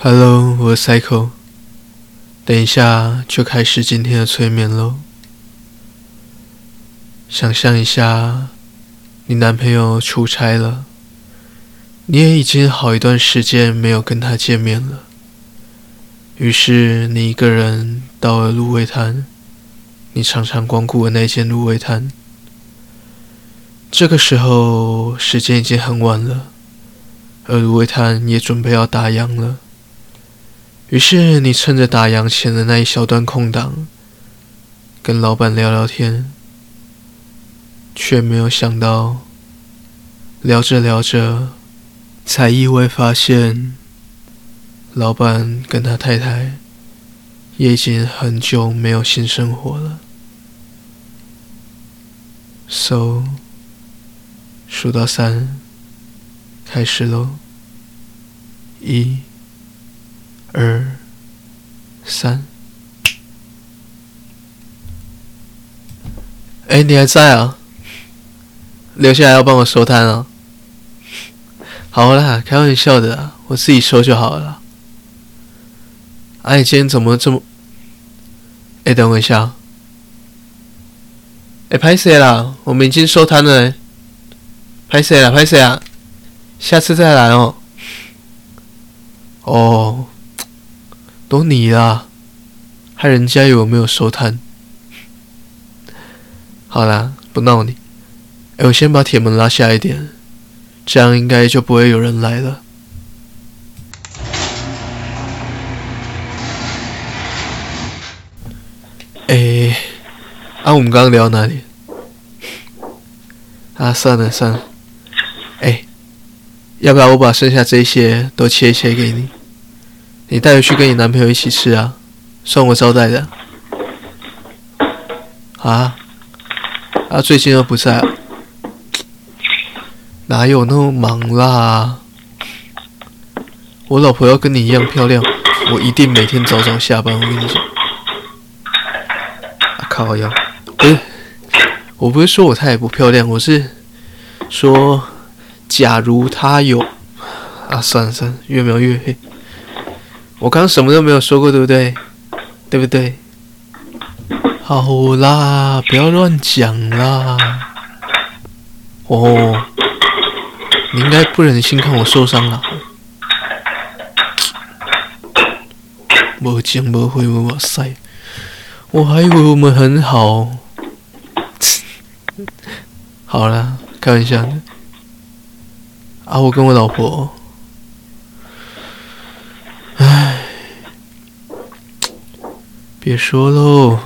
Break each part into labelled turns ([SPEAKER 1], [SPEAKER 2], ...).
[SPEAKER 1] Hello，我是 Cycle。等一下就开始今天的催眠喽。想象一下，你男朋友出差了，你也已经好一段时间没有跟他见面了。于是你一个人到了芦苇滩，你常常光顾的那间芦苇滩。这个时候时间已经很晚了，而芦苇滩也准备要打烊了。于是你趁着打烊前的那一小段空档，跟老板聊聊天，却没有想到，聊着聊着，才意外发现，老板跟他太太也已经很久没有性生活了。So，数到三，开始喽，一。二三，哎，你还在啊？留下来要帮我收摊啊？好啦，开玩笑的啦，我自己收就好了。哎，今天怎么这么……哎，等我一下。哎，拍谁啦，我们已经收摊了。拍谁啦，拍谁啊，下次再来哦。哦。都你啦，害人家以为没有收摊。好啦，不闹你。哎，我先把铁门拉下一点，这样应该就不会有人来了。哎，啊，我们刚刚聊哪里？啊，算了算了。哎，要不要我把剩下这些都切一切给你？你带回去跟你男朋友一起吃啊，算我招待的。啊？啊，最近又不在？哪有那么忙啦？我老婆要跟你一样漂亮，我一定每天早早下班。我跟你说。啊靠呀！不是，我不是说我太不漂亮，我是说，假如她有……啊，算了算了，越描越黑。我刚什么都没有说过，对不对？对不对？好啦，不要乱讲啦。哦，你应该不忍心看我受伤了。没讲没回，哇塞！我还以为我们很好。好啦，开玩笑的。啊，我跟我老婆。别说喽，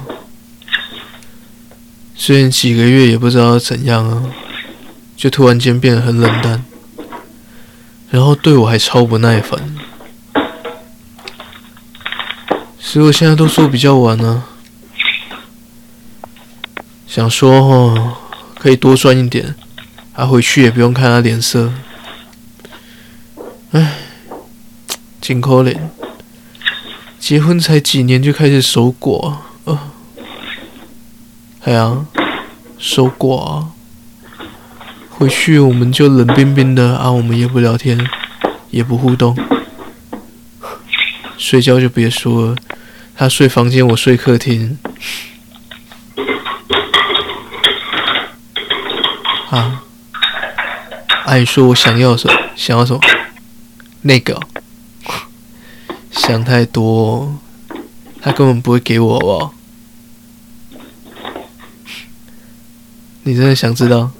[SPEAKER 1] 最近几个月也不知道怎样啊，就突然间变得很冷淡，然后对我还超不耐烦，所以我现在都说比较晚了，想说哦，可以多赚一点，啊回去也不用看他脸色，唉，真可怜。结婚才几年就开始守寡，呃，哎呀，守寡，回去我们就冷冰冰的啊，我们也不聊天，也不互动，睡觉就别说了，他睡房间，我睡客厅，啊，哎，你说我想要什么？想要什么？那个。想太多，他根本不会给我哦。你真的想知道？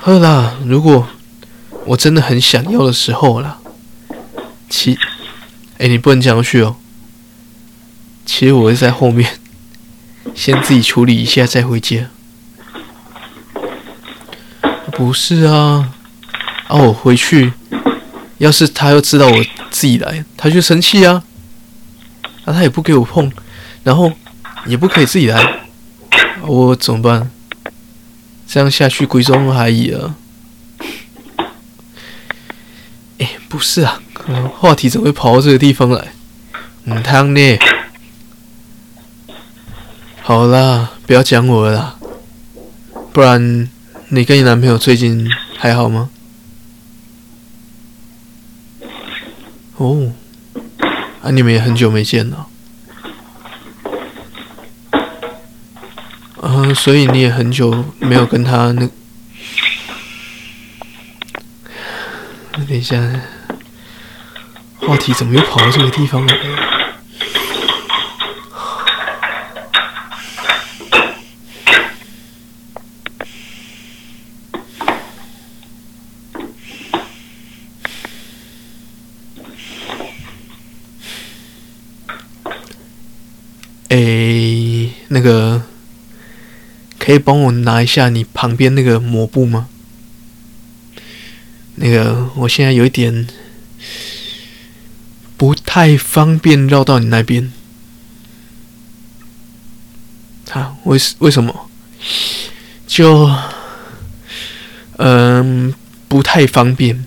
[SPEAKER 1] 好啦，如果我真的很想要的时候啦，其，哎，你不能这样去哦。其实我会在后面，先自己处理一下再回家。不是啊，啊，我回去。要是他又知道我自己来，他就生气啊！那、啊、他也不给我碰，然后也不可以自己来，我怎么办？这样下去鬼中还疑啊！哎，不是啊，话题怎么会跑到这个地方来？嗯，汤呢？好啦，不要讲我了啦，不然你跟你男朋友最近还好吗？哦，啊，你们也很久没见了。嗯，所以你也很久没有跟他那……等一下，话题怎么又跑到这个地方来了？诶，那个。可以帮我拿一下你旁边那个抹布吗？那个，我现在有一点不太方便绕到你那边。啊，为为什么？就，嗯，不太方便。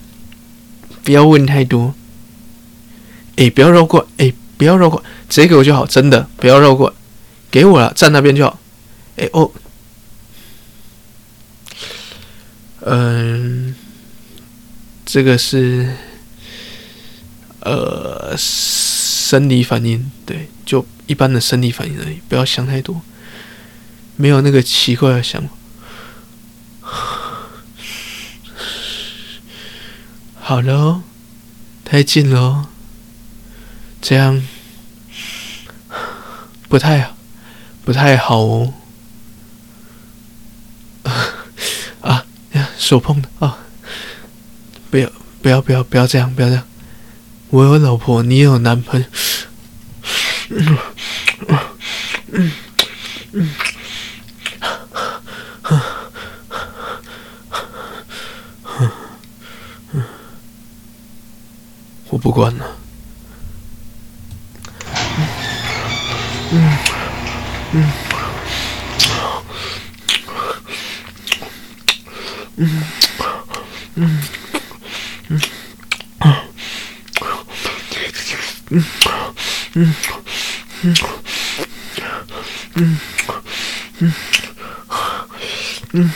[SPEAKER 1] 不要问太多。哎，不要绕过，哎，不要绕过，直接给我就好，真的，不要绕过，给我了，站那边就好。哎哦。嗯，这个是呃生理反应，对，就一般的生理反应而已，不要想太多，没有那个奇怪的想法。好了，太近了，这样不太啊，不太好哦。啊手碰的啊！不要不要不要不要这样！不要这样！我有老婆，你有男朋友。嗯嗯嗯嗯，我不管了。嗯嗯。嗯嗯嗯啊嗯嗯嗯嗯嗯嗯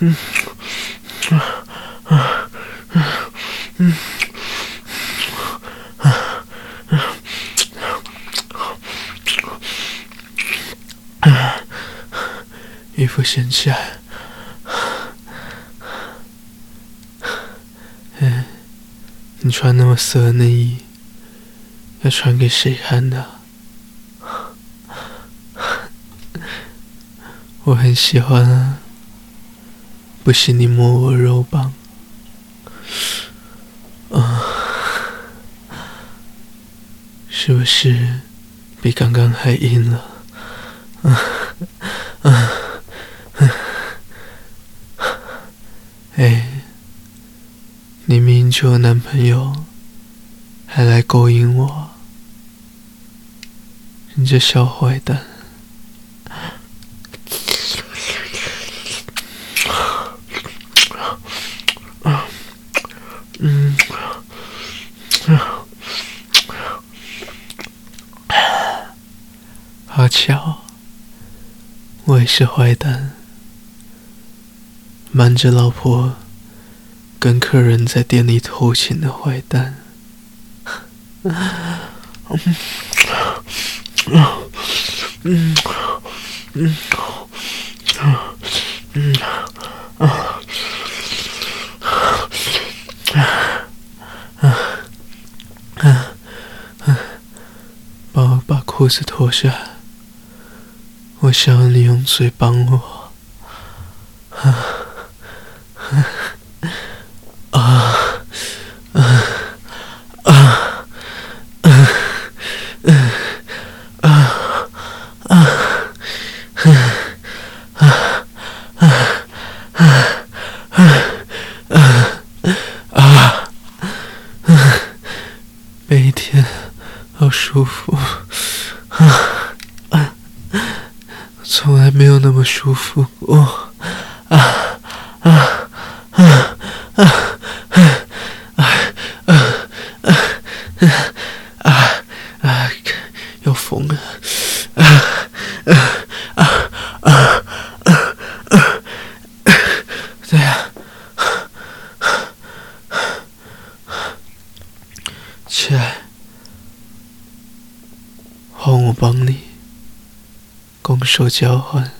[SPEAKER 1] 嗯啊啊啊嗯啊啊啊衣服掀起来。你穿那么色的内衣，要穿给谁看的？我很喜欢啊，不信你摸我肉棒，啊，是不是比刚刚还硬了？啊 啊！哎。就有男朋友，还来勾引我，你这小坏蛋！嗯，好巧，我也是坏蛋，瞒着老婆。跟客人在店里偷情的坏蛋，嗯嗯嗯嗯啊啊啊啊！帮我把裤子脱下，我想要你用嘴帮我。啊舒服，啊啊！从来没有那么舒服过，啊啊啊啊啊啊啊啊啊！要疯了，啊啊啊啊啊啊！对呀，起来，换我帮你，拱手交换。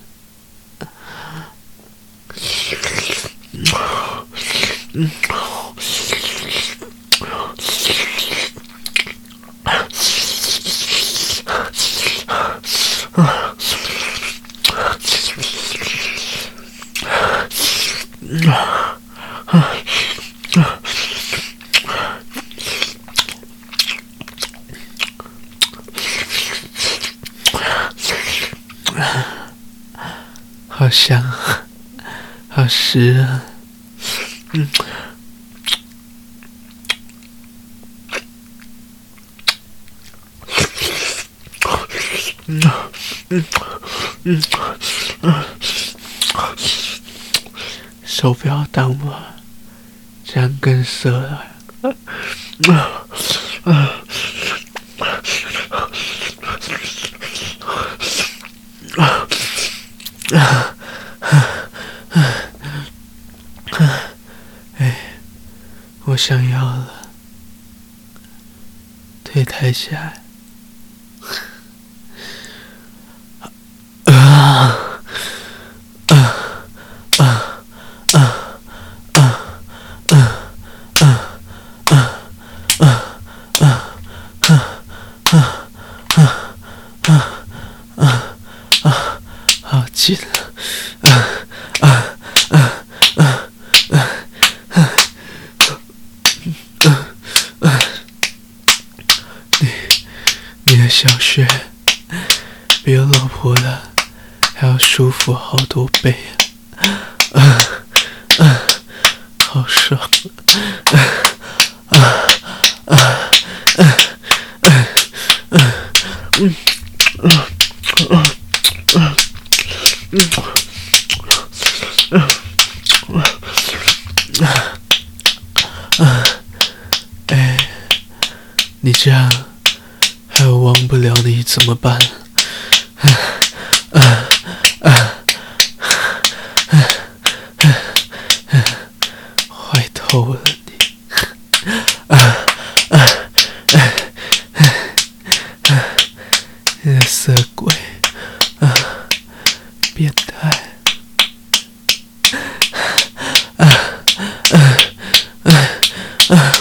[SPEAKER 1] 好香，好湿啊！嗯，嗯，嗯，嗯，手不要挡我，这样更色了。我想要了，腿抬起来。小穴比我老婆的还要舒服好多倍啊！啊啊，好爽！啊啊啊啊啊啊！嗯嗯嗯嗯嗯嗯啊！哎，你这样。忘不了你怎么办？啊啊啊啊啊啊！坏透了你！啊啊啊啊啊！你个色鬼！啊，变态！啊啊啊啊啊！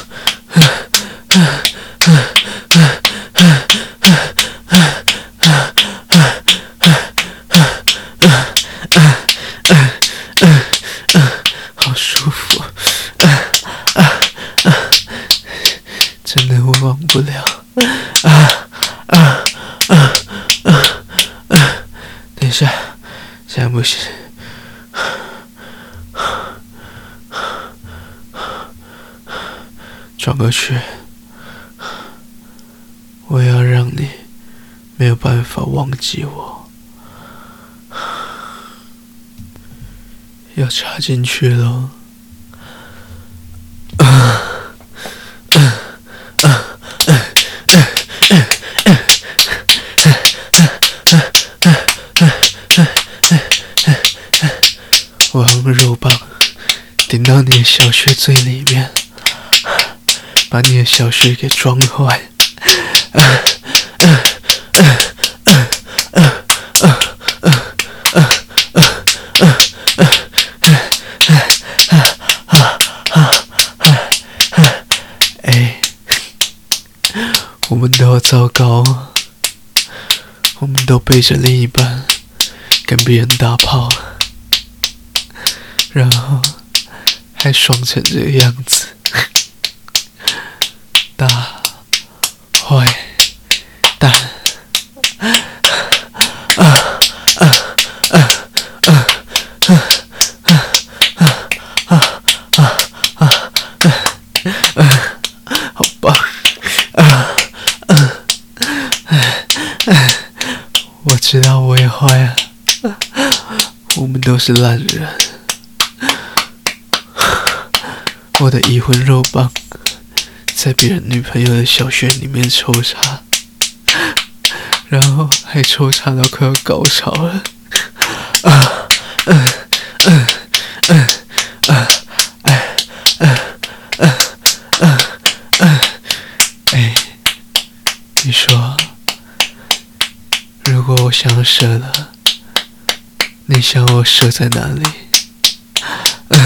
[SPEAKER 1] 不了，啊啊啊啊啊！等一下，现在不行，转过去，我要让你没有办法忘记我，要插进去了。我用肉棒顶到你的小穴最里面，把你的小穴给装坏。哎，我们都要糟糕，我们都背着另一半跟别人打炮。然后还爽成这个样子，大坏蛋！啊啊啊啊啊啊啊啊啊啊！好棒！啊啊啊！我知道我也坏了，我们都是烂人。我的已婚肉棒在别人女朋友的小穴里面抽插，然后还抽插到快要高潮了，啊，嗯嗯嗯啊，哎，嗯嗯嗯嗯，哎，说，如果我想要射了，你想我舍在哪里？嗯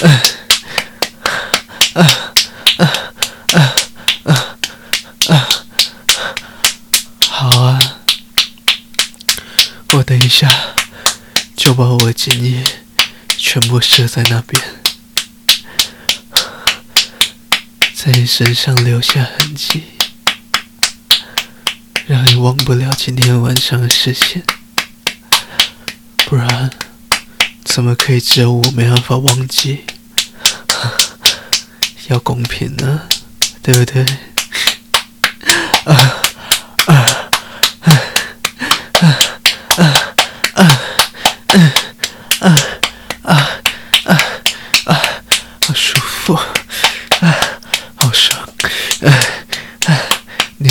[SPEAKER 1] 嗯嗯等一下就把我的精液全部射在那边。在你身上留下痕迹，让你忘不了今天晚上的视线。不然，怎么可以只有我没办法忘记？要公平呢，对不对？啊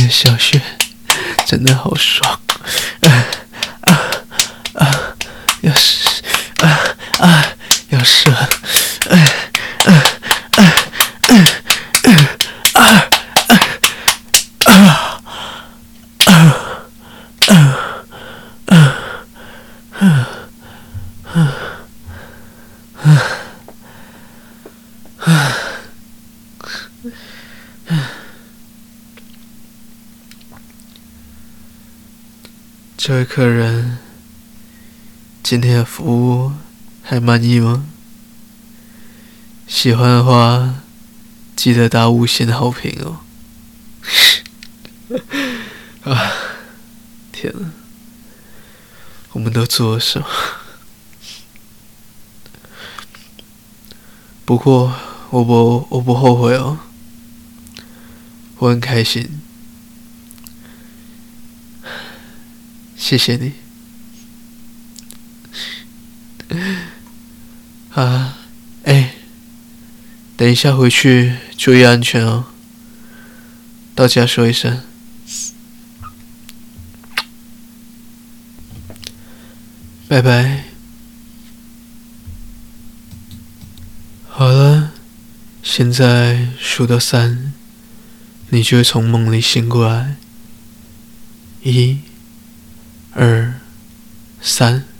[SPEAKER 1] 小雪真的好爽，啊啊啊！要射啊啊！要射，啊啊这位客人，今天的服务还满意吗？喜欢的话，记得打五星好评哦。啊，天呐，我们都做了什么？不过我不我不后悔哦，我很开心。谢谢你，啊，哎，等一下回去注意安全哦，到家说一声，拜拜。好了，现在数到三，你就会从梦里醒过来，一。二，三。